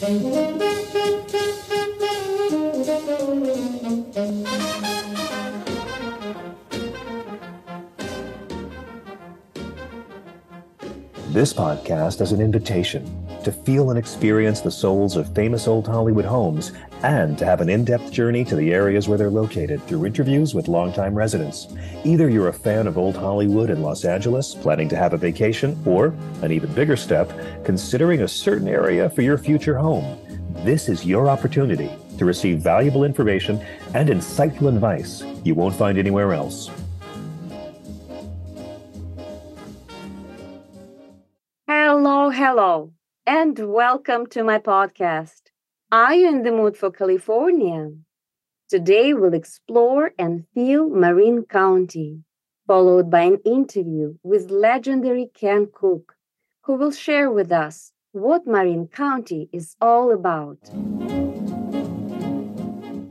This podcast is an invitation to feel and experience the souls of famous old Hollywood homes and to have an in depth journey to the areas where they're located through interviews with longtime residents. Either you're a fan of old Hollywood in Los Angeles, planning to have a vacation, or, an even bigger step, considering a certain area for your future home. This is your opportunity to receive valuable information and insightful advice you won't find anywhere else. And welcome to my podcast. Are you in the mood for California? Today we'll explore and feel Marin County, followed by an interview with legendary Ken Cook, who will share with us what Marin County is all about.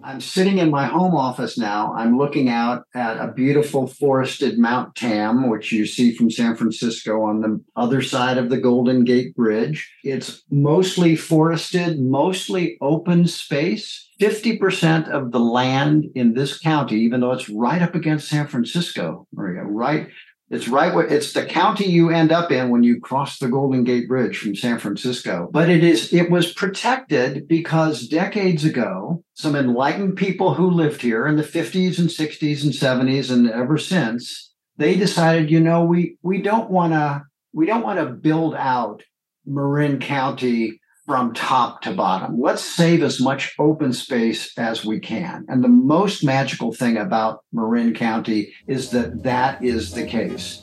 I'm sitting in my home office now. I'm looking out at a beautiful forested Mount Tam, which you see from San Francisco on the other side of the Golden Gate Bridge. It's mostly forested, mostly open space. 50% of the land in this county, even though it's right up against San Francisco, Maria, right it's right where it's the county you end up in when you cross the Golden Gate Bridge from San Francisco. But it is it was protected because decades ago, some enlightened people who lived here in the 50s and 60s and 70s and ever since, they decided, you know, we we don't want to we don't want to build out Marin County from top to bottom. Let's save as much open space as we can. And the most magical thing about Marin County is that that is the case.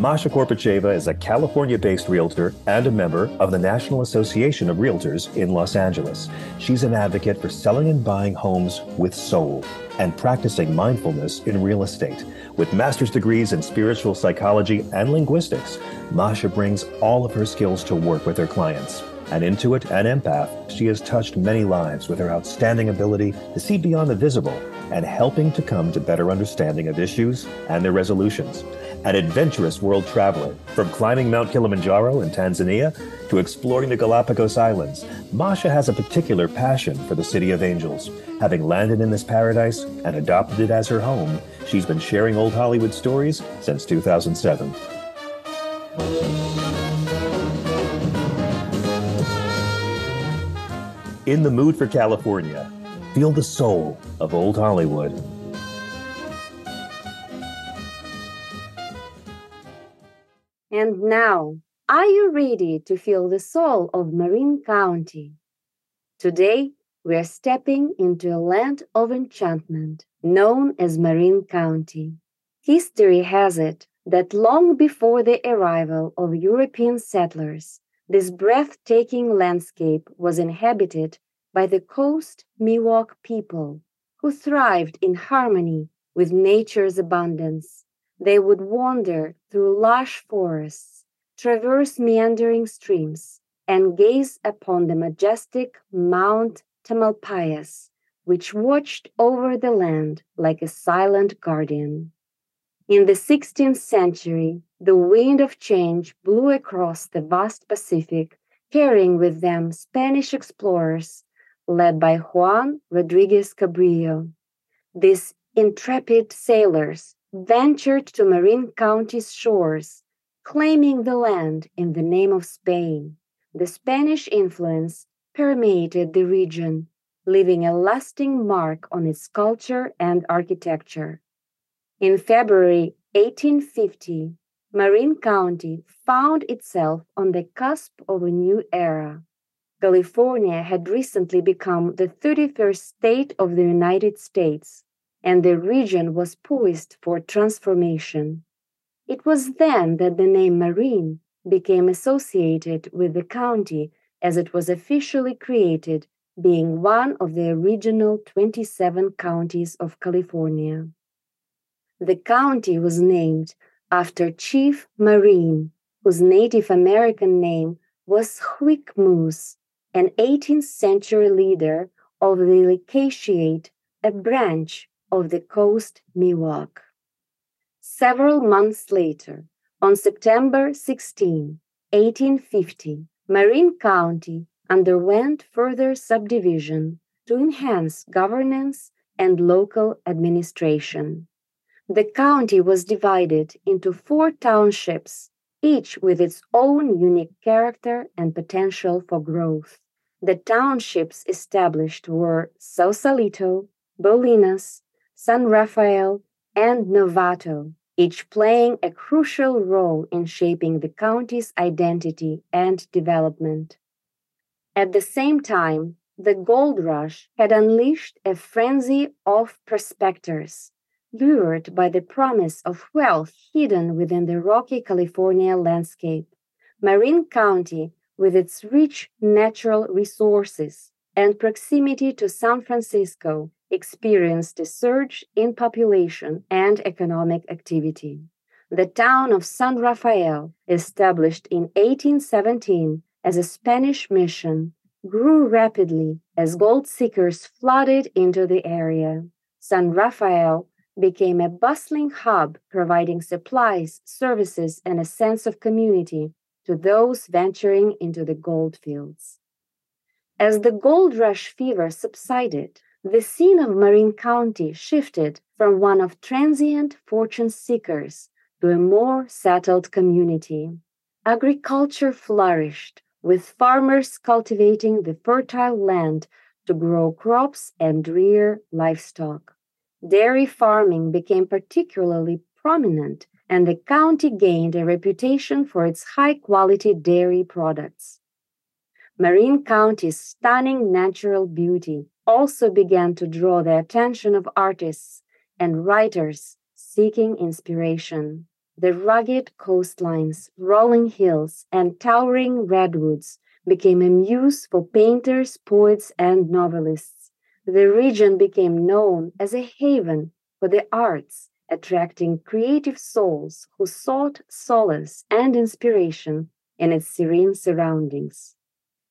Masha Korpacheva is a California based realtor and a member of the National Association of Realtors in Los Angeles. She's an advocate for selling and buying homes with soul and practicing mindfulness in real estate. With master's degrees in spiritual psychology and linguistics, Masha brings all of her skills to work with her clients. An intuit and empath, she has touched many lives with her outstanding ability to see beyond the visible and helping to come to better understanding of issues and their resolutions. An adventurous world traveler, from climbing Mount Kilimanjaro in Tanzania to exploring the Galapagos Islands, Masha has a particular passion for the City of Angels. Having landed in this paradise and adopted it as her home, she's been sharing old Hollywood stories since 2007. In the mood for California, feel the soul of old Hollywood. And now, are you ready to feel the soul of Marin County? Today, we are stepping into a land of enchantment known as Marin County. History has it that long before the arrival of European settlers, this breathtaking landscape was inhabited by the coast Miwok people, who thrived in harmony with nature's abundance. They would wander through lush forests, traverse meandering streams, and gaze upon the majestic Mount Tamalpais, which watched over the land like a silent guardian. In the 16th century, the wind of change blew across the vast Pacific, carrying with them Spanish explorers led by Juan Rodriguez Cabrillo. These intrepid sailors ventured to Marin County's shores, claiming the land in the name of Spain. The Spanish influence permeated the region, leaving a lasting mark on its culture and architecture. In February 1850, Marin County found itself on the cusp of a new era. California had recently become the 31st state of the United States, and the region was poised for transformation. It was then that the name Marin became associated with the county as it was officially created, being one of the original 27 counties of California. The county was named after Chief Marin, whose Native American name was Huicmuse, an 18th century leader of the Licatiut, a branch of the Coast Miwok. Several months later, on September 16, 1850, Marin County underwent further subdivision to enhance governance and local administration. The county was divided into four townships, each with its own unique character and potential for growth. The townships established were Sausalito, Bolinas, San Rafael, and Novato, each playing a crucial role in shaping the county's identity and development. At the same time, the gold rush had unleashed a frenzy of prospectors lured by the promise of wealth hidden within the rocky California landscape. Marin County, with its rich natural resources and proximity to San Francisco, experienced a surge in population and economic activity. The town of San Rafael, established in 1817 as a Spanish mission, grew rapidly as gold seekers flooded into the area. San Rafael became a bustling hub providing supplies, services, and a sense of community to those venturing into the gold fields. As the gold rush fever subsided, the scene of Marin County shifted from one of transient fortune seekers to a more settled community. Agriculture flourished, with farmers cultivating the fertile land to grow crops and rear livestock dairy farming became particularly prominent, and the county gained a reputation for its high quality dairy products. Marin County's stunning natural beauty also began to draw the attention of artists and writers seeking inspiration. The rugged coastlines, rolling hills, and towering redwoods became a muse for painters, poets, and novelists the region became known as a haven for the arts, attracting creative souls who sought solace and inspiration in its serene surroundings.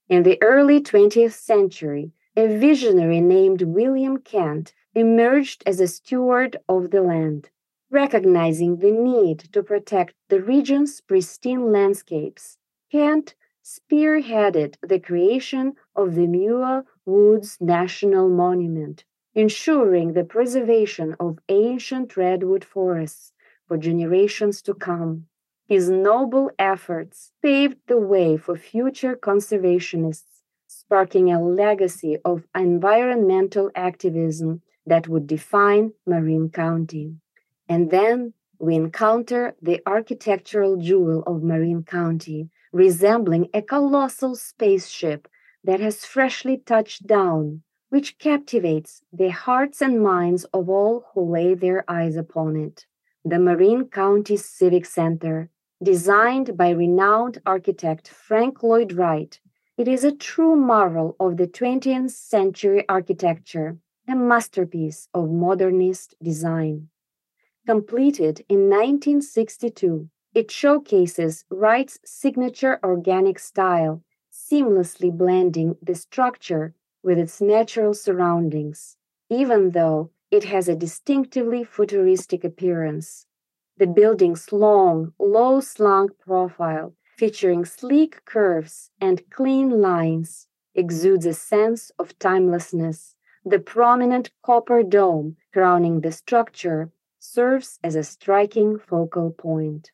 In the early 20th century, a visionary named William Kent emerged as a steward of the land, recognizing the need to protect the region's pristine landscapes. Kent spearheaded the creation of the Muir Woods National Monument, ensuring the preservation of ancient redwood forests for generations to come. His noble efforts paved the way for future conservationists, sparking a legacy of environmental activism that would define Marin County. And then we encounter the architectural jewel of Marin County, resembling a colossal spaceship that has freshly touched down, which captivates the hearts and minds of all who lay their eyes upon it. The Marin County Civic Center, designed by renowned architect Frank Lloyd Wright, it is a true marvel of the 20th century architecture, a masterpiece of modernist design. Completed in 1962, it showcases Wright's signature organic style, seamlessly blending the structure with its natural surroundings, even though it has a distinctively futuristic appearance. The building's long, low slung profile, featuring sleek curves and clean lines, exudes a sense of timelessness. The prominent copper dome crowning the structure serves as a striking focal point.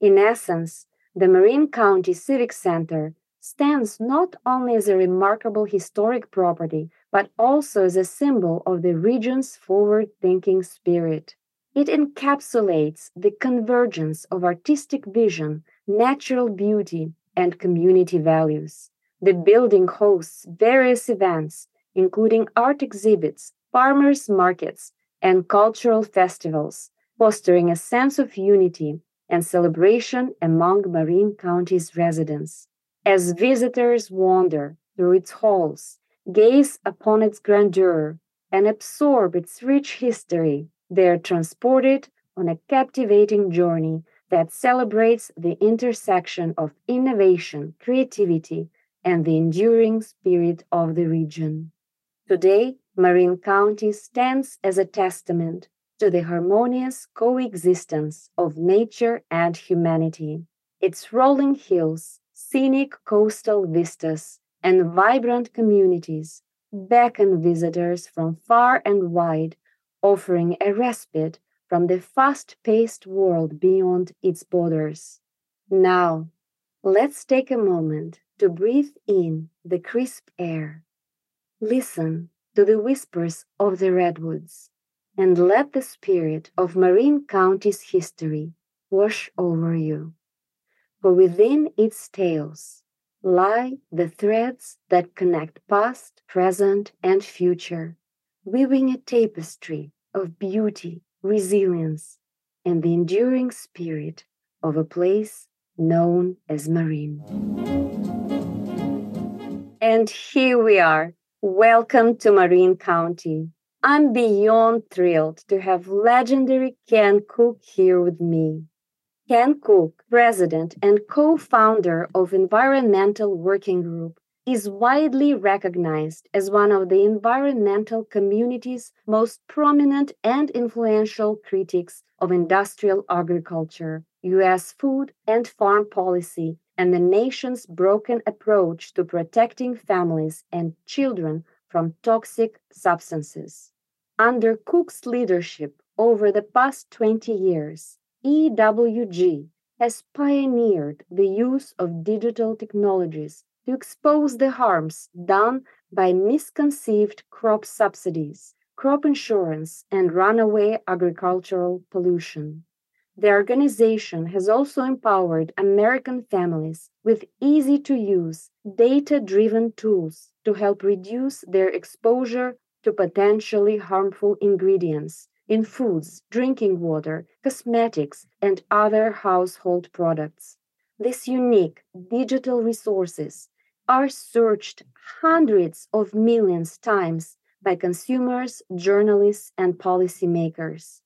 In essence, the Marin County Civic Center stands not only as a remarkable historic property, but also as a symbol of the region's forward thinking spirit. It encapsulates the convergence of artistic vision, natural beauty, and community values. The building hosts various events, including art exhibits, farmers markets, and cultural festivals, fostering a sense of unity and celebration among Marin County's residents. As visitors wander through its halls, gaze upon its grandeur, and absorb its rich history, they are transported on a captivating journey that celebrates the intersection of innovation, creativity, and the enduring spirit of the region. Today, Marin County stands as a testament to the harmonious coexistence of nature and humanity. Its rolling hills, scenic coastal vistas, and vibrant communities beckon visitors from far and wide, offering a respite from the fast paced world beyond its borders. Now, let's take a moment to breathe in the crisp air. Listen to the whispers of the redwoods and let the spirit of Marin County's history wash over you. For within its tales lie the threads that connect past, present, and future, weaving a tapestry of beauty, resilience, and the enduring spirit of a place known as Marin. And here we are. Welcome to Marin County. I'm beyond thrilled to have legendary Ken Cook here with me. Ken Cook, president and co founder of Environmental Working Group, is widely recognized as one of the environmental community's most prominent and influential critics of industrial agriculture, U.S. food and farm policy, and the nation's broken approach to protecting families and children from toxic substances. Under Cook's leadership over the past 20 years, EWG has pioneered the use of digital technologies to expose the harms done by misconceived crop subsidies, crop insurance, and runaway agricultural pollution. The organization has also empowered American families with easy to use, data driven tools to help reduce their exposure to potentially harmful ingredients in foods, drinking water, cosmetics, and other household products. These unique digital resources are searched hundreds of millions times by consumers, journalists, and policymakers.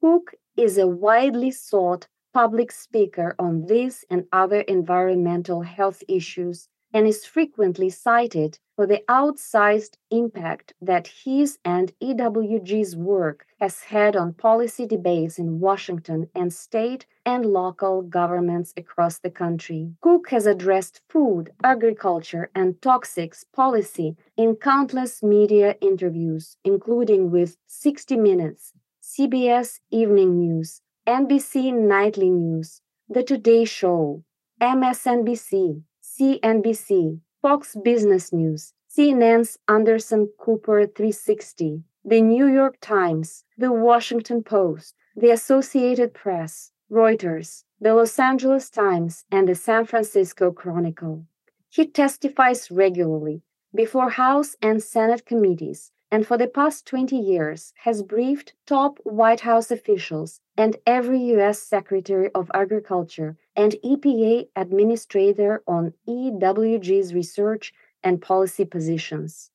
Cook is a widely sought public speaker on these and other environmental health issues and is frequently cited for the outsized impact that his and EWG's work has had on policy debates in Washington and state and local governments across the country. Cook has addressed food, agriculture, and toxics policy in countless media interviews, including with 60 Minutes, CBS Evening News, NBC Nightly News, The Today Show, MSNBC, CNBC, Fox Business News, CNN's Anderson Cooper 360, The New York Times, The Washington Post, The Associated Press, Reuters, The Los Angeles Times, and the San Francisco Chronicle. He testifies regularly before House and Senate committees and for the past 20 years has briefed top White House officials and every U.S. Secretary of Agriculture and EPA administrator on EWG's research and policy positions.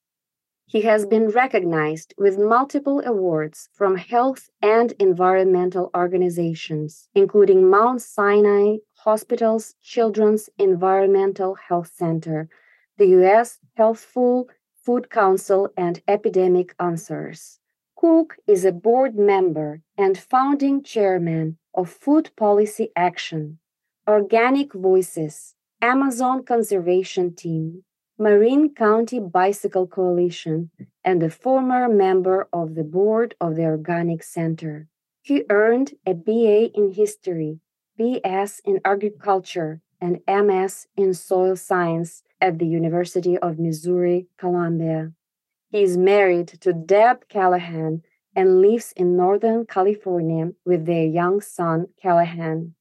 He has been recognized with multiple awards from health and environmental organizations, including Mount Sinai Hospital's Children's Environmental Health Center, the U.S. Healthful Food Council, and Epidemic Answers. Cook is a board member and founding chairman of Food Policy Action, Organic Voices, Amazon Conservation Team, Marin County Bicycle Coalition, and a former member of the board of the Organic Center. He earned a BA in History, BS in Agriculture, and MS in Soil Science at the University of Missouri Columbia. He is married to Deb Callahan and lives in Northern California with their young son, Callahan.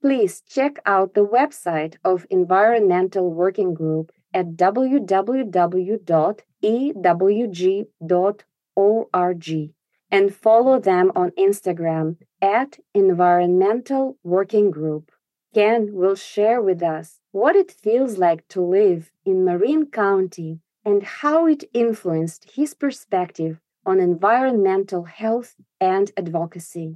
Please check out the website of Environmental Working Group at www.ewg.org and follow them on Instagram at Environmental Working Group. Ken will share with us what it feels like to live in Marin County and how it influenced his perspective on environmental health and advocacy.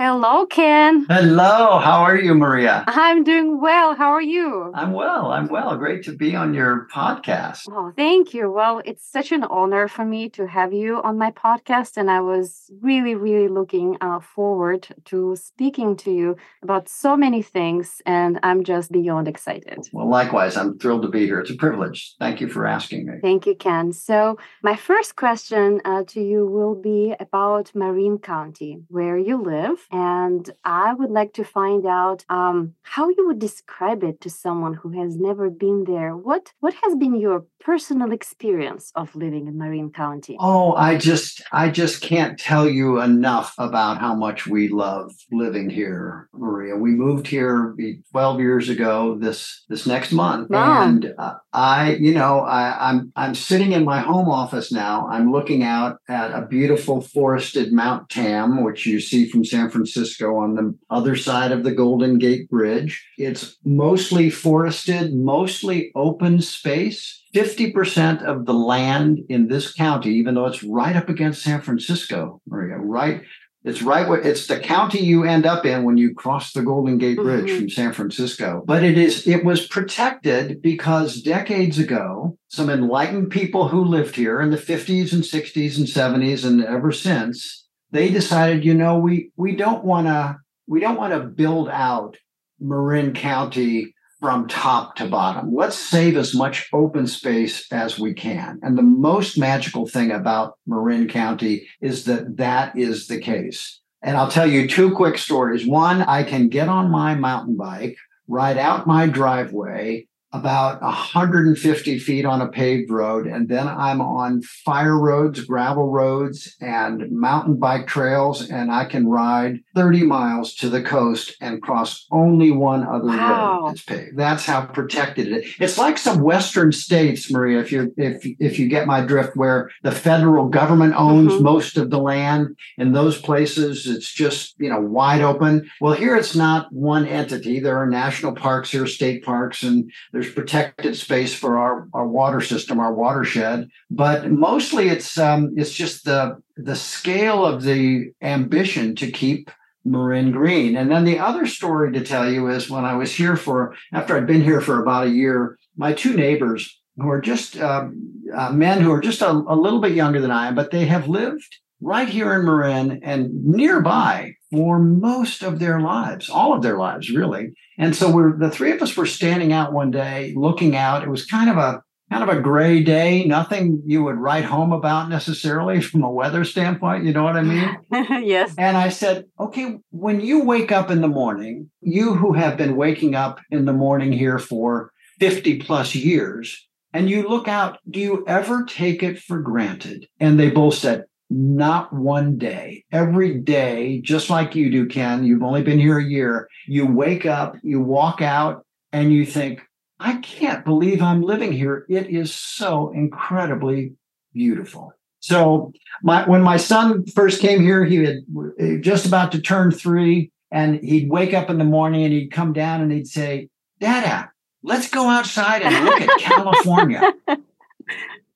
Hello, Ken. Hello. How are you, Maria? I'm doing well. How are you? I'm well. I'm well. Great to be on your podcast. Oh, thank you. Well, it's such an honor for me to have you on my podcast. And I was really, really looking uh, forward to speaking to you about so many things. And I'm just beyond excited. Well, likewise, I'm thrilled to be here. It's a privilege. Thank you for asking me. Thank you, Ken. So, my first question uh, to you will be about Marin County, where you live and I would like to find out um, how you would describe it to someone who has never been there. What what has been your personal experience of living in Marin County? Oh, I just I just can't tell you enough about how much we love living here, Maria. We moved here 12 years ago this this next month, wow. and uh, I, you know, I, I'm I'm sitting in my home office now. I'm looking out at a beautiful forested Mount Tam, which you see from San Francisco on the other side of the Golden Gate Bridge. It's mostly forested, mostly open space. 50% of the land in this county, even though it's right up against San Francisco, Maria, right it's right where it's the county you end up in when you cross the Golden Gate Bridge mm-hmm. from San Francisco. But it is it was protected because decades ago, some enlightened people who lived here in the 50s and 60s and 70s and ever since, they decided, you know, we we don't want to we don't want to build out Marin County from top to bottom. Let's save as much open space as we can. And the most magical thing about Marin County is that that is the case. And I'll tell you two quick stories. One, I can get on my mountain bike, ride out my driveway, about 150 feet on a paved road. And then I'm on fire roads, gravel roads, and mountain bike trails. And I can ride 30 miles to the coast and cross only one other wow. road that's paved. That's how protected it is. It's like some Western states, Maria, if you if if you get my drift, where the federal government owns mm-hmm. most of the land. In those places, it's just, you know, wide open. Well, here it's not one entity. There are national parks here, state parks, and there's protected space for our, our water system, our watershed. But mostly it's um, it's just the the scale of the ambition to keep Marin green. And then the other story to tell you is when I was here for after I'd been here for about a year, my two neighbors who are just um, uh, men who are just a, a little bit younger than I am, but they have lived right here in Marin and nearby for most of their lives, all of their lives, really. And so we're the three of us were standing out one day, looking out. It was kind of a kind of a gray day, nothing you would write home about necessarily from a weather standpoint. You know what I mean? yes. And I said, okay, when you wake up in the morning, you who have been waking up in the morning here for 50 plus years, and you look out, do you ever take it for granted? And they both said, not one day. Every day, just like you do, Ken, you've only been here a year. You wake up, you walk out, and you think, I can't believe I'm living here. It is so incredibly beautiful. So, my, when my son first came here, he had just about to turn three, and he'd wake up in the morning and he'd come down and he'd say, Dada, let's go outside and look at California.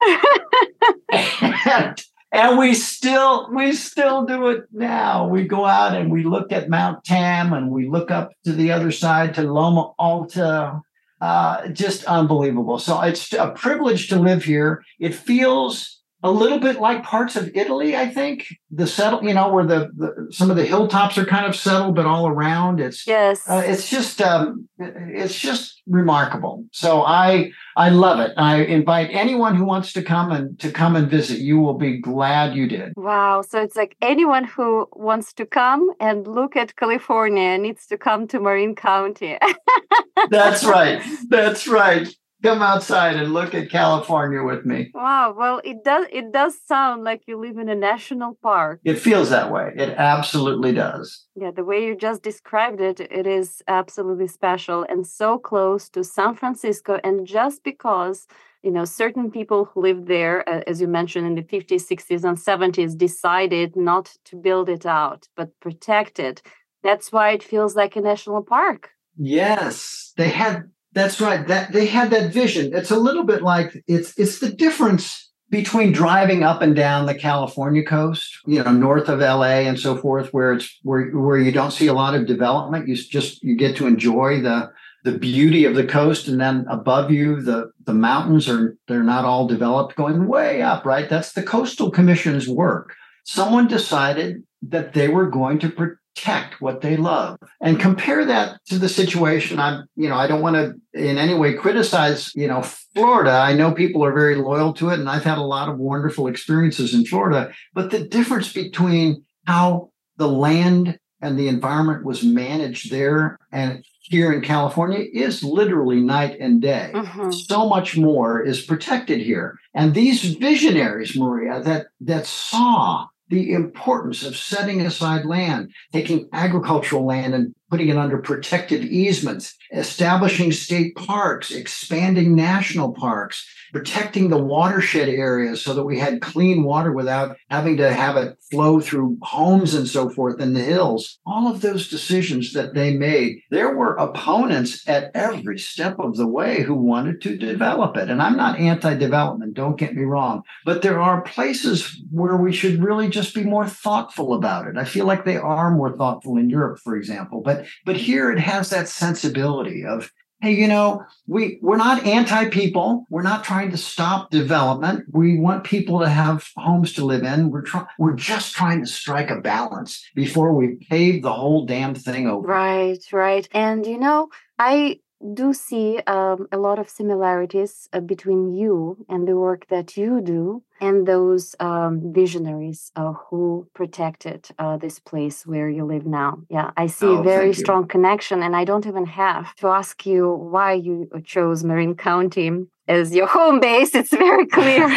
and and we still we still do it now. We go out and we look at Mount Tam and we look up to the other side to Loma Alta. Uh, just unbelievable. So it's a privilege to live here. It feels a little bit like parts of Italy, I think. The settle, you know, where the, the some of the hilltops are kind of settled, but all around it's yes, uh, it's just um, it's just remarkable. So I I love it. I invite anyone who wants to come and to come and visit. You will be glad you did. Wow! So it's like anyone who wants to come and look at California needs to come to Marin County. That's right. That's right come outside and look at California with me. Wow. Well, it does it does sound like you live in a national park. It feels that way. It absolutely does. Yeah, the way you just described it, it is absolutely special and so close to San Francisco and just because you know certain people who lived there uh, as you mentioned in the 50s 60s and 70s decided not to build it out but protect it that's why it feels like a national park yes they had that's right. That they had that vision. It's a little bit like it's it's the difference between driving up and down the California coast, you know, north of LA and so forth, where it's where where you don't see a lot of development, you just you get to enjoy the the beauty of the coast, and then above you, the the mountains are they're not all developed, going way up, right? That's the coastal commission's work. Someone decided that they were going to protect what they love and compare that to the situation i'm you know i don't want to in any way criticize you know florida i know people are very loyal to it and i've had a lot of wonderful experiences in florida but the difference between how the land and the environment was managed there and here in California is literally night and day. Mm-hmm. So much more is protected here. And these visionaries, Maria, that that saw the importance of setting aside land, taking agricultural land and putting it under protected easements, establishing state parks, expanding national parks, protecting the watershed areas so that we had clean water without having to have it flow through homes and so forth in the hills. All of those decisions that they made, there were opponents at every step of the way who wanted to develop it. And I'm not anti development, don't get me wrong, but there are places where we should really just be more thoughtful about it. I feel like they are more thoughtful in Europe, for example. But but here it has that sensibility of hey you know we we're not anti people we're not trying to stop development. We want people to have homes to live in. We're trying we're just trying to strike a balance before we pave the whole damn thing over. Right right. And you know i do see um, a lot of similarities uh, between you and the work that you do and those um, visionaries uh, who protected uh, this place where you live now. Yeah, I see oh, a very strong connection, and I don't even have to ask you why you chose Marin County as your home base. It's very clear.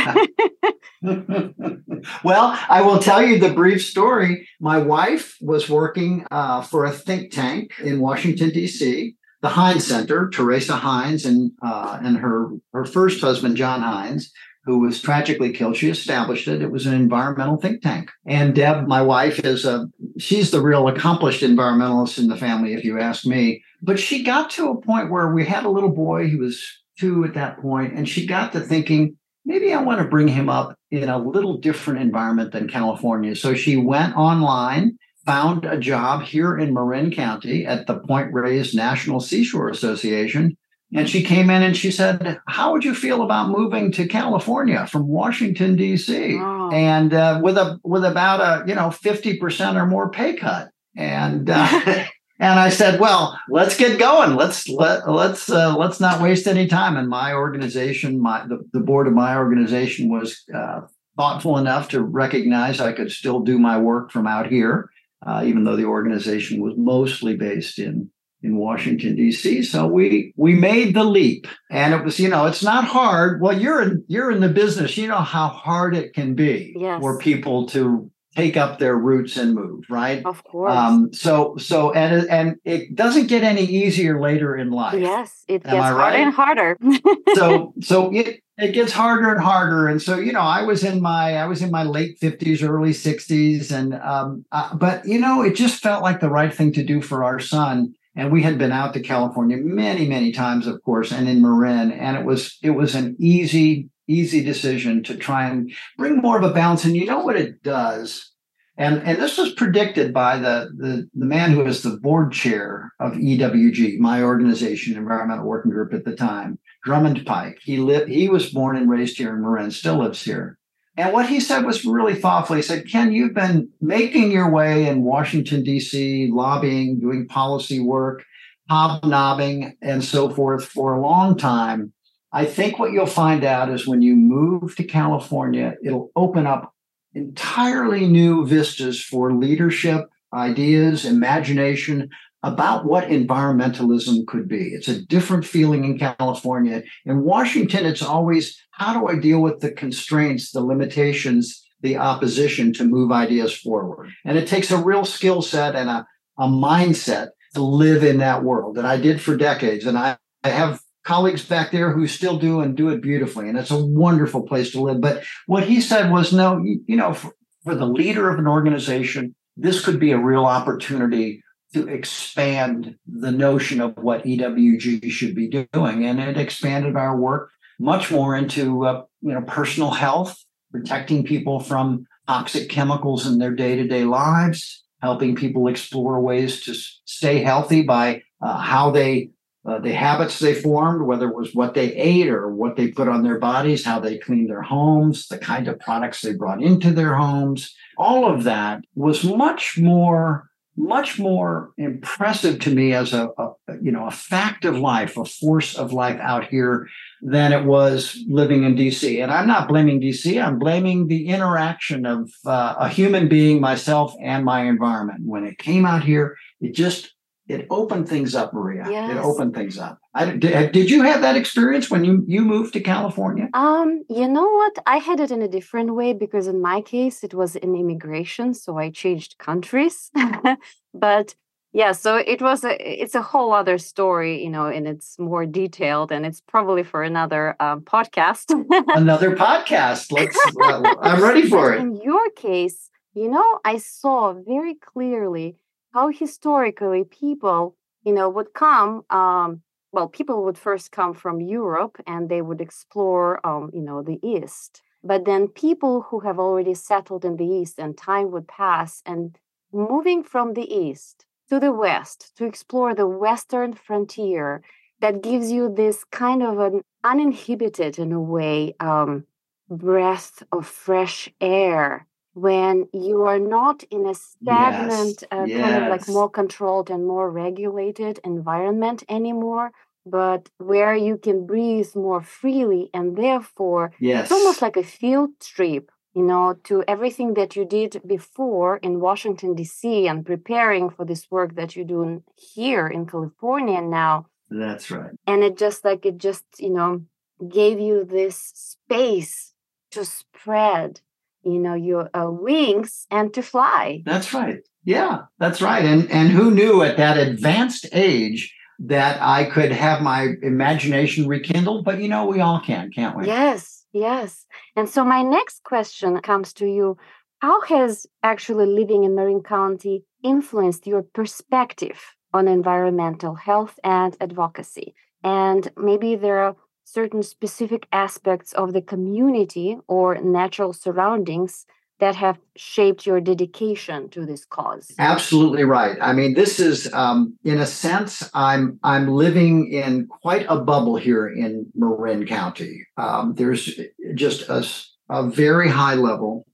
well, I will tell you the brief story. My wife was working uh, for a think tank in Washington, D.C the Heinz Center, Teresa Heinz and uh, and her her first husband John Heinz, who was tragically killed. She established it. It was an environmental think tank. And Deb, my wife, is a she's the real accomplished environmentalist in the family, if you ask me. But she got to a point where we had a little boy. He was two at that point, and she got to thinking. Maybe I want to bring him up in a little different environment than California. So she went online found a job here in Marin County at the Point Reyes National Seashore Association. And she came in and she said, How would you feel about moving to California from Washington, D.C.? Oh. And uh, with a with about a you know 50% or more pay cut. And uh, and I said, Well, let's get going. Let's let let's uh, let's not waste any time. And my organization, my the, the board of my organization was uh, thoughtful enough to recognize I could still do my work from out here uh, even though the organization was mostly based in in Washington D.C. So we we made the leap, and it was you know it's not hard. Well, you're in you're in the business. You know how hard it can be yes. for people to take up their roots and move, right? Of course. Um, so so and and it doesn't get any easier later in life. Yes, it gets harder right? and harder. so so it it gets harder and harder and so you know i was in my i was in my late 50s early 60s and um, uh, but you know it just felt like the right thing to do for our son and we had been out to california many many times of course and in marin and it was it was an easy easy decision to try and bring more of a balance and you know what it does and and this was predicted by the, the the man who was the board chair of EWG, my organization, Environmental Working Group at the time, Drummond Pike. He lived, he was born and raised here in Marin, still lives here. And what he said was really thoughtful. He said, Ken, you've been making your way in Washington, D.C., lobbying, doing policy work, hobnobbing, and so forth for a long time. I think what you'll find out is when you move to California, it'll open up entirely new vistas for leadership, ideas, imagination, about what environmentalism could be. It's a different feeling in California. In Washington, it's always how do I deal with the constraints, the limitations, the opposition to move ideas forward? And it takes a real skill set and a, a mindset to live in that world that I did for decades. And I, I have colleagues back there who still do and do it beautifully. And it's a wonderful place to live. But what he said was no, you, know, for, for the leader of an organization, this could be a real opportunity to expand the notion of what EWG should be doing, and it expanded our work much more into uh, you know personal health, protecting people from toxic chemicals in their day to day lives, helping people explore ways to stay healthy by uh, how they uh, the habits they formed, whether it was what they ate or what they put on their bodies, how they cleaned their homes, the kind of products they brought into their homes, all of that was much more much more impressive to me as a, a, you know a fact of life a force of life out here than it was living in dc and i'm not blaming dc i'm blaming the interaction of uh, a human being myself and my environment. When it came out here it just it opened things up, Maria. Yes. It opened things up. I, did, did you have that experience when you you moved to California? Um, you know what? I had it in a different way because in my case it was in immigration, so I changed countries. but yeah, so it was a it's a whole other story, you know, and it's more detailed, and it's probably for another um, podcast. another podcast. Let's. uh, I'm ready for it. In your case, you know, I saw very clearly how historically people, you know, would come. Um, well, people would first come from Europe and they would explore, um, you know, the East. But then people who have already settled in the East and time would pass and moving from the East to the West to explore the Western frontier that gives you this kind of an uninhibited, in a way, um, breath of fresh air when you are not in a stagnant, yes. Uh, yes. kind of like more controlled and more regulated environment anymore, but where you can breathe more freely. And therefore, yes. it's almost like a field trip, you know, to everything that you did before in Washington, D.C., and preparing for this work that you're doing here in California now. That's right. And it just like, it just, you know, gave you this space to spread you know your uh, wings and to fly. That's right. Yeah that's right. And and who knew at that advanced age that i could have my imagination rekindled? But you know we all can can't we? Yes yes. And so my next question comes to you. How has actually living in marin county influenced your perspective on environmental health and advocacy? And maybe there are certain specific aspects of the community or natural surroundings that have shaped your dedication to this cause. Absolutely right. I mean this is um, in a sense i'm i'm living in quite a bubble here in marin county. Um, there's just a, a very high level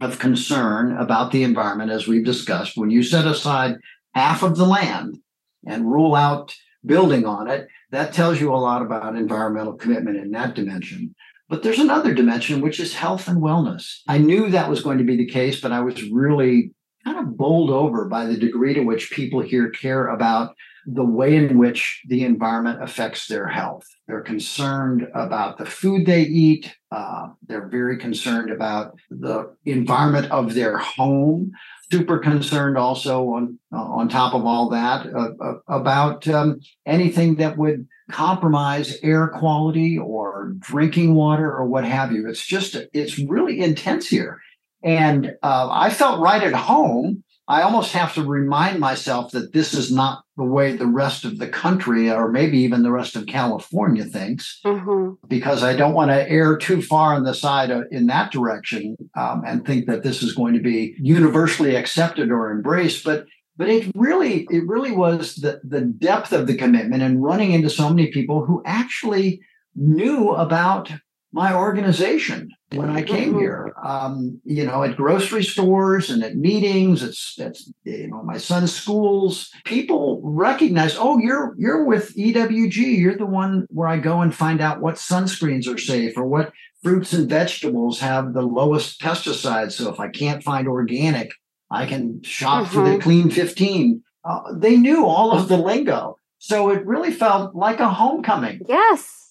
of concern about the environment as we've discussed. When you set aside half of the land and rule out building on it that tells you a lot about environmental commitment in that dimension. But there's another dimension, which is health and wellness. I knew that was going to be the case, but I was really kind of bowled over by the degree to which people here care about the way in which the environment affects their health. They're concerned about the food they eat. Uh, they're very concerned about the environment of their home. Super concerned also on uh, on top of all that uh, uh about um, anything that would compromise air quality or drinking water or what have you. It's just it's really intense here, and uh, I felt right at home I almost have to remind myself that this is not the way the rest of the country or maybe even the rest of California thinks, mm-hmm. because I don't want to err too far on the side of, in that direction um, and think that this is going to be universally accepted or embraced. But but it really it really was the the depth of the commitment and running into so many people who actually knew about my organization when I came mm-hmm. here. Um, you know, at grocery stores and at meetings, it's it's you know my son's schools. People recognize, oh, you're you're with EWG. You're the one where I go and find out what sunscreens are safe or what fruits and vegetables have the lowest pesticides. So if I can't find organic, I can shop mm-hmm. for the mm-hmm. Clean 15. Uh, they knew all of the lingo. So it really felt like a homecoming. Yes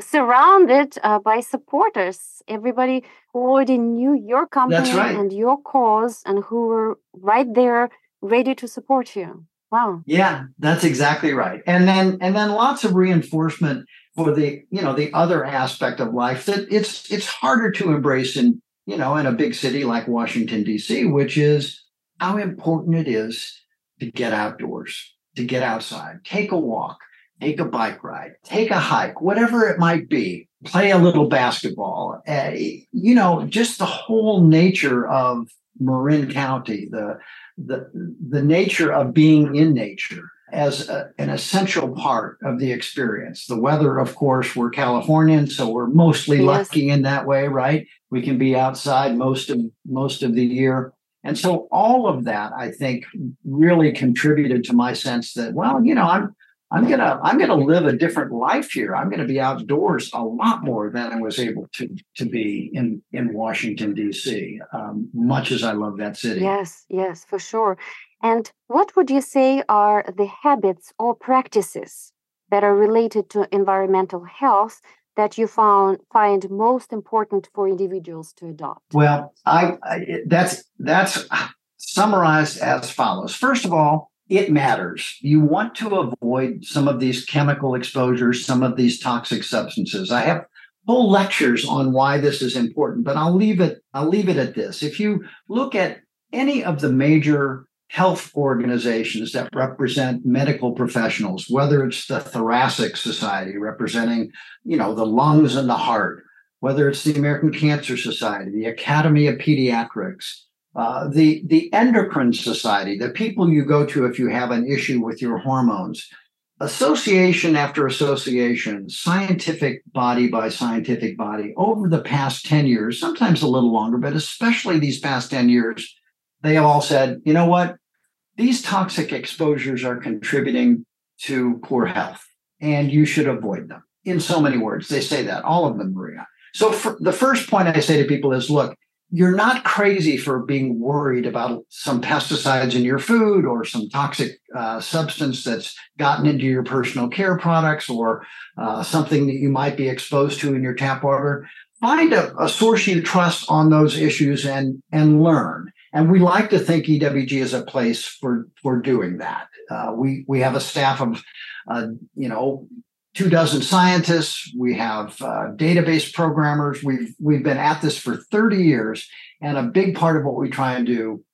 surrounded uh, by supporters, everybody who already knew your company right. and your cause and who were right there ready to support you. Wow. Yeah, that's exactly right. And then and then lots of reinforcement for the, you know, the other aspect of life that it's it's harder to embrace in, you know, in a big city like Washington DC, which is how important it is to get outdoors, to get outside, take a walk, take a bike ride, take a hike, whatever it might be, play a little basketball. Uh, you know, just the whole nature of Marin County, the the the nature of being in nature as a, an essential part of the experience. The weather, of course, we're Californian, so we're mostly yes. lucky in that way, right? We can be outside most of most of the year. And so all of that, I think, really contributed to my sense that, well, you know, I'm I'm gonna I'm gonna live a different life here. I'm gonna be outdoors a lot more than I was able to to be in in Washington D.C. Um, much as I love that city. Yes, yes, for sure. And what would you say are the habits or practices that are related to environmental health that you found find most important for individuals to adopt? Well, I, I that's that's summarized as follows. First of all, it matters. You want to avoid some of these chemical exposures, some of these toxic substances. I have whole lectures on why this is important, but I'll leave it I'll leave it at this. If you look at any of the major health organizations that represent medical professionals, whether it's the Thoracic Society representing, you know, the lungs and the heart, whether it's the American Cancer Society, the Academy of Pediatrics, uh, the the endocrine society, the people you go to if you have an issue with your hormones, association after association, scientific body by scientific body, over the past 10 years, sometimes a little longer, but especially these past 10 years, they have all said, you know what? These toxic exposures are contributing to poor health, and you should avoid them. In so many words, they say that, all of them, Maria. So the first point I say to people is look, you're not crazy for being worried about some pesticides in your food or some toxic uh, substance that's gotten into your personal care products or uh, something that you might be exposed to in your tap water. Find a, a, source you trust on those issues and and learn. And we like to think EWG is a place for for doing that. Uh, we we have a staff of uh, you know two dozen scientists. We have uh, database programmers. We've we've been at this for 30 years, and a big part of what we try and do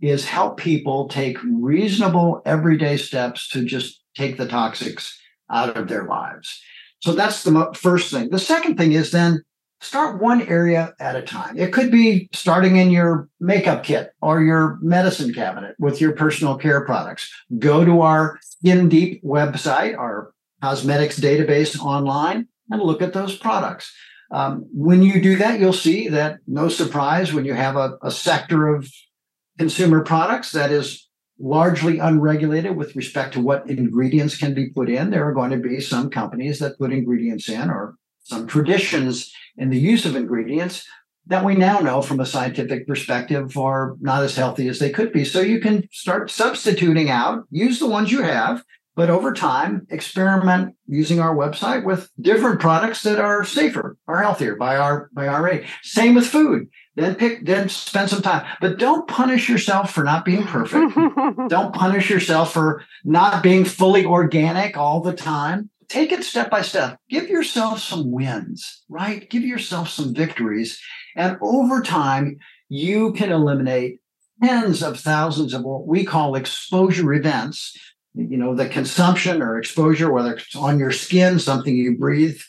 is help people take reasonable everyday steps to just take the toxics out of their lives. So that's the first thing. The second thing is then start one area at a time. It could be starting in your makeup kit or your medicine cabinet with your personal care products. Go to our Skin Deep website, our cosmetics database online and look at those products. Um, when you do that, you'll see that no surprise when you have a, a sector of consumer products that is largely unregulated with respect to what ingredients can be put in. There are going to be some companies that put ingredients in or some traditions in the use of ingredients that we now know from a scientific perspective are not as healthy as they could be. So you can start substituting out, use the ones you have, but over time experiment using our website with different products that are safer or healthier by our by our rate same with food. Then pick then spend some time. But don't punish yourself for not being perfect. Don't punish yourself for not being fully organic all the time. Take it step by step. Give yourself some wins right? Give yourself some victories. And over time you can eliminate tens of thousands of what we call exposure events you know, the consumption or exposure, whether it's on your skin, something you breathe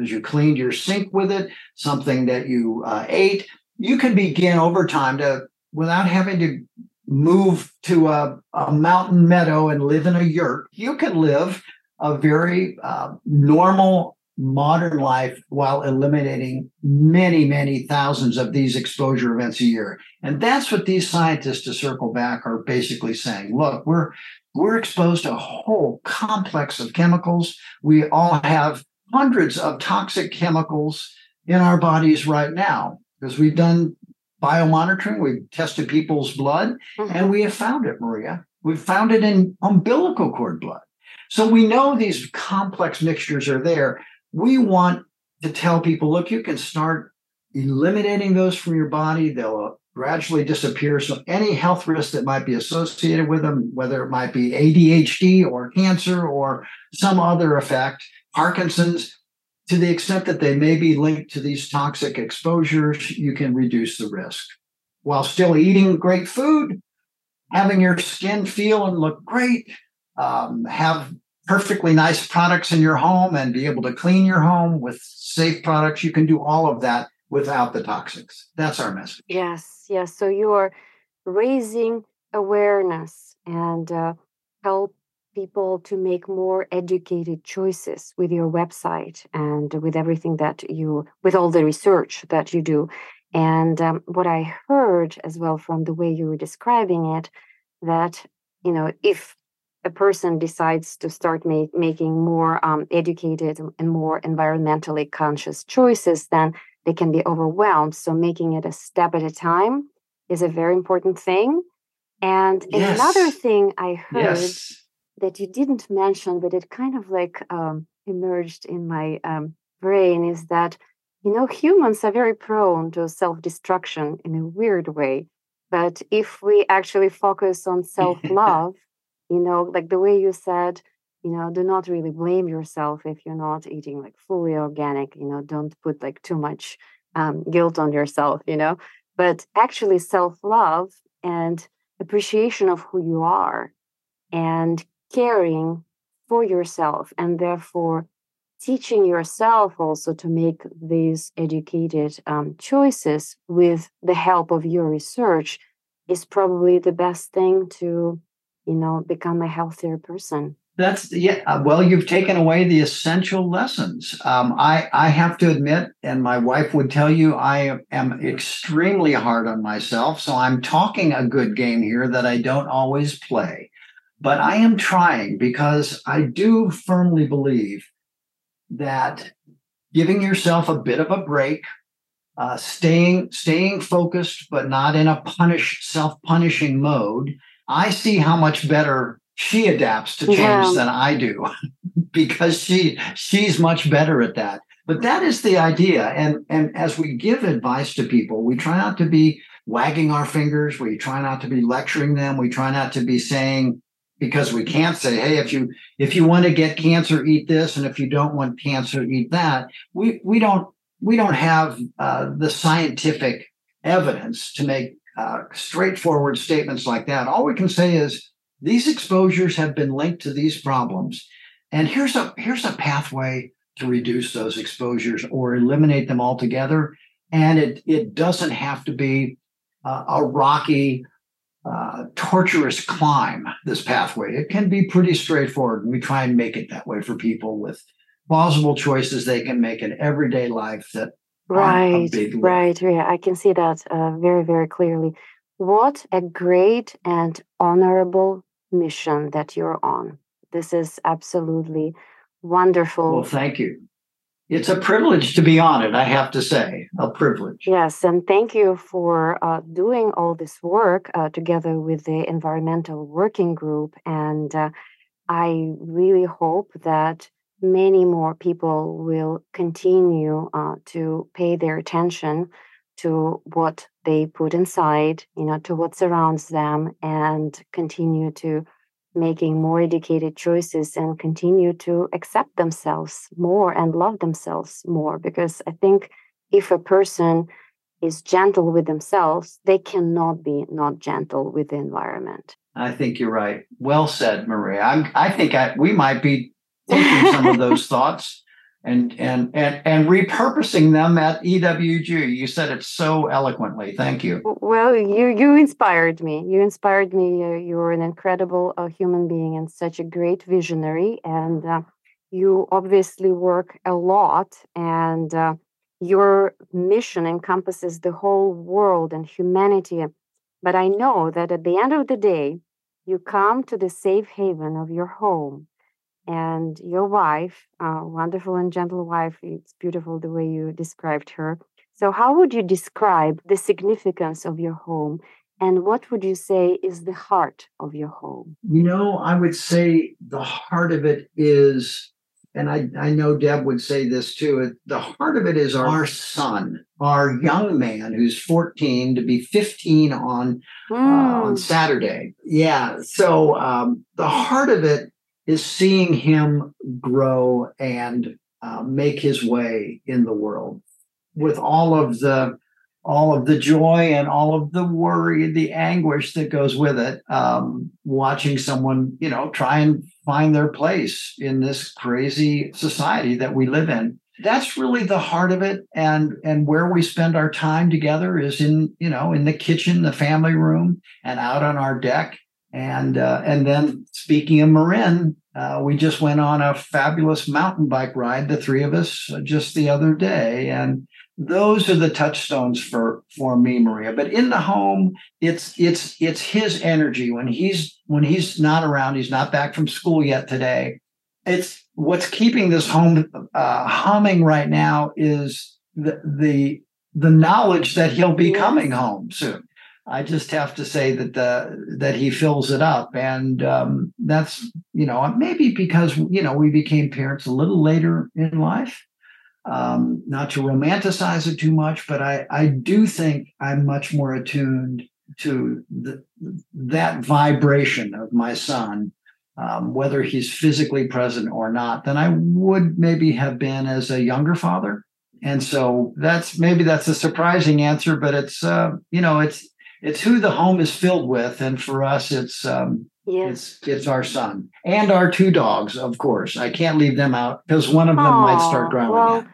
as you cleaned your sink with it, something that you uh, ate, you can begin over time to, without having to move to a, a mountain meadow and live in a yurt, you can live a very uh, normal modern life while eliminating many, many thousands of these exposure events a year. And that's what these scientists, to circle back, are basically saying. Look, we're we're exposed to a whole complex of chemicals. We all have hundreds of toxic chemicals in our bodies right now because we've done biomonitoring, we've tested people's blood, mm-hmm. and we have found it, Maria. We've found it in umbilical cord blood. So we know these complex mixtures are there. We want to tell people look, you can start eliminating those from your body. They'll gradually disappear. So any health risk that might be associated with them, whether it might be ADHD or cancer or some other effect, Parkinson's, to the extent that they may be linked to these toxic exposures, you can reduce the risk while still eating great food, having your skin feel and look great, um, have perfectly nice products in your home and be able to clean your home with safe products. You can do all of that without the toxics. That's our message. Yes, yes. So you are raising awareness and uh, help people to make more educated choices with your website and with everything that you with all the research that you do and um, what i heard as well from the way you were describing it that you know if a person decides to start make, making more um, educated and more environmentally conscious choices then they can be overwhelmed so making it a step at a time is a very important thing and yes. another thing i heard yes that you didn't mention, but it kind of like um, emerged in my um, brain is that, you know, humans are very prone to self destruction in a weird way. But if we actually focus on self love, you know, like the way you said, you know, do not really blame yourself if you're not eating like fully organic, you know, don't put like too much um, guilt on yourself, you know, but actually self love and appreciation of who you are and caring for yourself and therefore teaching yourself also to make these educated um, choices with the help of your research is probably the best thing to you know become a healthier person that's yeah uh, well you've taken away the essential lessons um, i i have to admit and my wife would tell you i am extremely hard on myself so i'm talking a good game here that i don't always play but I am trying because I do firmly believe that giving yourself a bit of a break, uh, staying staying focused, but not in a punish self punishing mode. I see how much better she adapts to change yeah. than I do because she she's much better at that. But that is the idea. And and as we give advice to people, we try not to be wagging our fingers. We try not to be lecturing them. We try not to be saying, because we can't say hey if you if you want to get cancer eat this and if you don't want cancer eat that we we don't we don't have uh, the scientific evidence to make uh, straightforward statements like that all we can say is these exposures have been linked to these problems and here's a here's a pathway to reduce those exposures or eliminate them altogether and it it doesn't have to be uh, a rocky uh, torturous climb this pathway. It can be pretty straightforward. And we try and make it that way for people with plausible choices they can make in everyday life that right right yeah i can see that uh, very very clearly what a great and honorable mission that you're on this is absolutely wonderful well thank you it's a privilege to be on it, I have to say, a privilege. Yes, and thank you for uh, doing all this work uh, together with the Environmental Working Group. And uh, I really hope that many more people will continue uh, to pay their attention to what they put inside, you know, to what surrounds them, and continue to making more educated choices and continue to accept themselves more and love themselves more. Because I think if a person is gentle with themselves, they cannot be not gentle with the environment. I think you're right. Well said, Maria. I'm, I think I, we might be taking some of those thoughts and and and and repurposing them at EWG. You said it so eloquently. Thank you. Well, you you inspired me. You inspired me. Uh, you're an incredible uh, human being and such a great visionary. And uh, you obviously work a lot, and uh, your mission encompasses the whole world and humanity. But I know that at the end of the day, you come to the safe haven of your home and your wife, uh, wonderful and gentle wife. It's beautiful the way you described her. So, how would you describe the significance of your home? And what would you say is the heart of your home? You know, I would say the heart of it is, and I, I know Deb would say this too, the heart of it is our son, our young man who's 14 to be 15 on, mm. uh, on hmm. Saturday. Yeah. So um, the heart of it is seeing him grow and uh, make his way in the world with all of the all of the joy and all of the worry, the anguish that goes with it. Um, watching someone, you know, try and find their place in this crazy society that we live in. That's really the heart of it, and and where we spend our time together is in you know in the kitchen, the family room, and out on our deck. And uh, and then speaking of Marin, uh, we just went on a fabulous mountain bike ride, the three of us, uh, just the other day, and those are the touchstones for for me maria. But in the home it's it's it's his energy. When he's when he's not around he's not back from school yet today. It's what's keeping this home uh, humming right now is the the the knowledge that he'll be coming home soon i just have to say that the that he fills it up and um, that's you know maybe because you know we became parents a little later in life um, not to romanticize it too much, but I, I do think I'm much more attuned to the, that vibration of my son, um, whether he's physically present or not, than I would maybe have been as a younger father. And so that's maybe that's a surprising answer, but it's uh, you know it's it's who the home is filled with, and for us, it's um, Yes. It's it's our son and our two dogs, of course. I can't leave them out because one of them Aww, might start growling. Well,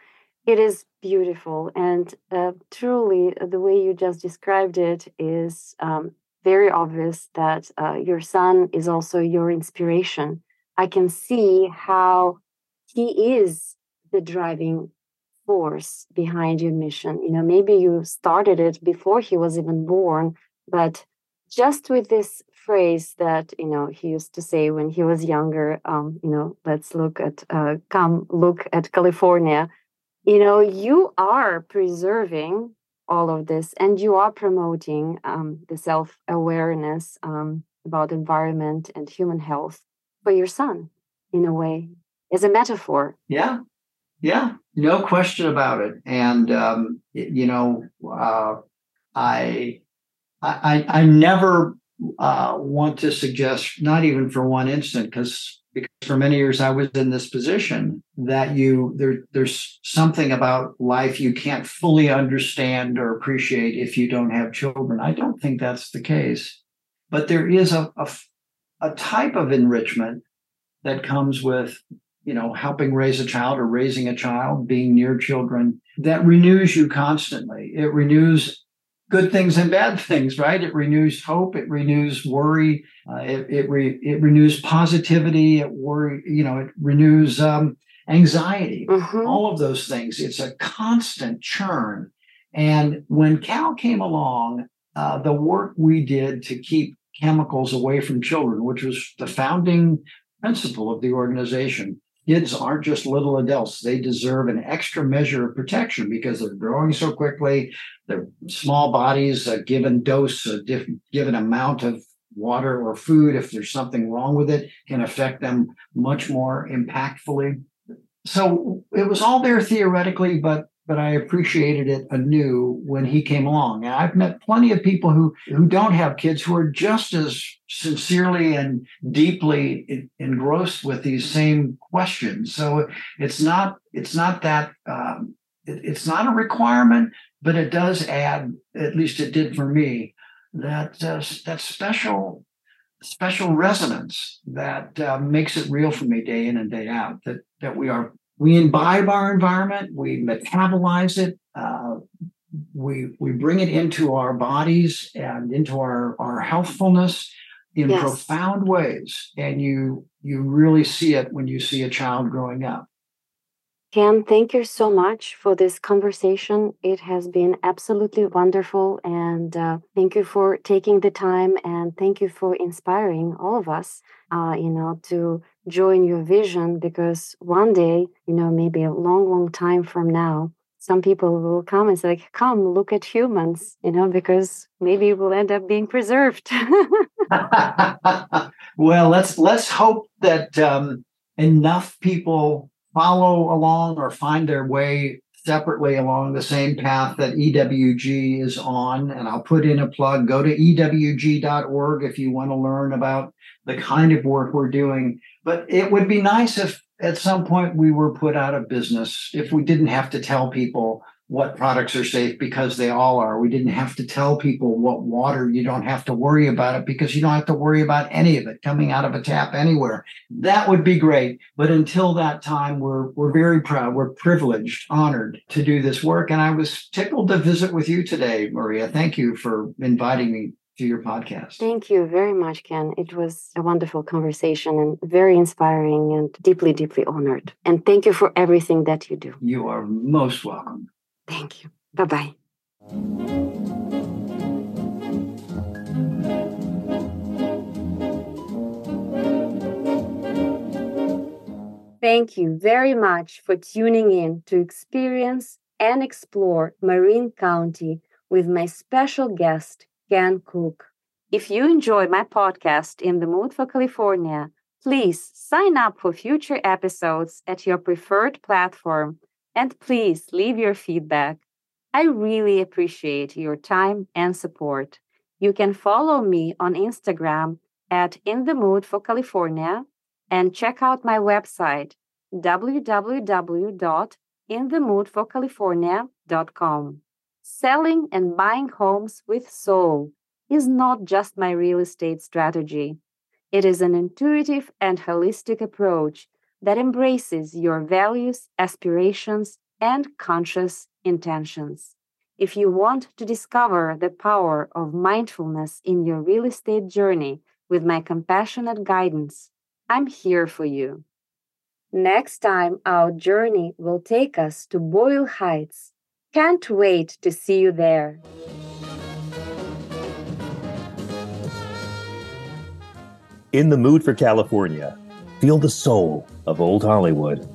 it is beautiful, and uh, truly, uh, the way you just described it is um, very obvious that uh, your son is also your inspiration. I can see how he is the driving force behind your mission. You know, maybe you started it before he was even born, but just with this phrase that you know he used to say when he was younger um, you know let's look at uh, come look at california you know you are preserving all of this and you are promoting um, the self-awareness um, about environment and human health for your son in a way as a metaphor yeah yeah no question about it and um, you know uh, i I, I never uh, want to suggest, not even for one instant, because because for many years I was in this position that you there there's something about life you can't fully understand or appreciate if you don't have children. I don't think that's the case, but there is a a, a type of enrichment that comes with you know helping raise a child or raising a child being near children that renews you constantly it renews good things and bad things, right? It renews hope, it renews worry, uh, it it, re, it renews positivity, it worry, you know, it renews um, anxiety, mm-hmm. all of those things. It's a constant churn. And when Cal came along, uh, the work we did to keep chemicals away from children, which was the founding principle of the organization, kids aren't just little adults. They deserve an extra measure of protection because they're growing so quickly. Their small bodies, a given dose, a diff- given amount of water or food, if there's something wrong with it, can affect them much more impactfully. So it was all there theoretically, but but I appreciated it anew when he came along. And I've met plenty of people who who don't have kids who are just as sincerely and deeply engrossed with these same questions. So it's not it's not that um, it, it's not a requirement, but it does add. At least it did for me that uh, that special special resonance that uh, makes it real for me day in and day out. That that we are we imbibe our environment, we metabolize it, uh, we we bring it into our bodies and into our our healthfulness in yes. profound ways, and you you really see it when you see a child growing up. Ken, thank you so much for this conversation. It has been absolutely wonderful. And uh, thank you for taking the time and thank you for inspiring all of us, uh, you know, to join your vision because one day, you know, maybe a long, long time from now, some people will come and say, come look at humans, you know, because maybe we'll end up being preserved. well, let's let's hope that um, enough people follow along or find their way separately along the same path that EWG is on. And I'll put in a plug go to EWG.org if you want to learn about the kind of work we're doing. But it would be nice if at some point we were put out of business, if we didn't have to tell people what products are safe because they all are. We didn't have to tell people what water, you don't have to worry about it because you don't have to worry about any of it coming out of a tap anywhere. That would be great. But until that time, we're, we're very proud, we're privileged, honored to do this work. And I was tickled to visit with you today, Maria. Thank you for inviting me to your podcast. Thank you very much, Ken. It was a wonderful conversation and very inspiring and deeply, deeply honored. And thank you for everything that you do. You are most welcome. Thank you. Bye bye. Thank you very much for tuning in to experience and explore Marin County with my special guest, Cook. If you enjoy my podcast in the mood for California, please sign up for future episodes at your preferred platform and please leave your feedback. I really appreciate your time and support. You can follow me on Instagram at In the Mood for California and check out my website www.inthemoodforcalifornia.com. Selling and buying homes with soul is not just my real estate strategy. It is an intuitive and holistic approach that embraces your values, aspirations, and conscious intentions. If you want to discover the power of mindfulness in your real estate journey with my compassionate guidance, I'm here for you. Next time, our journey will take us to Boyle Heights. Can't wait to see you there. In the mood for California, feel the soul of Old Hollywood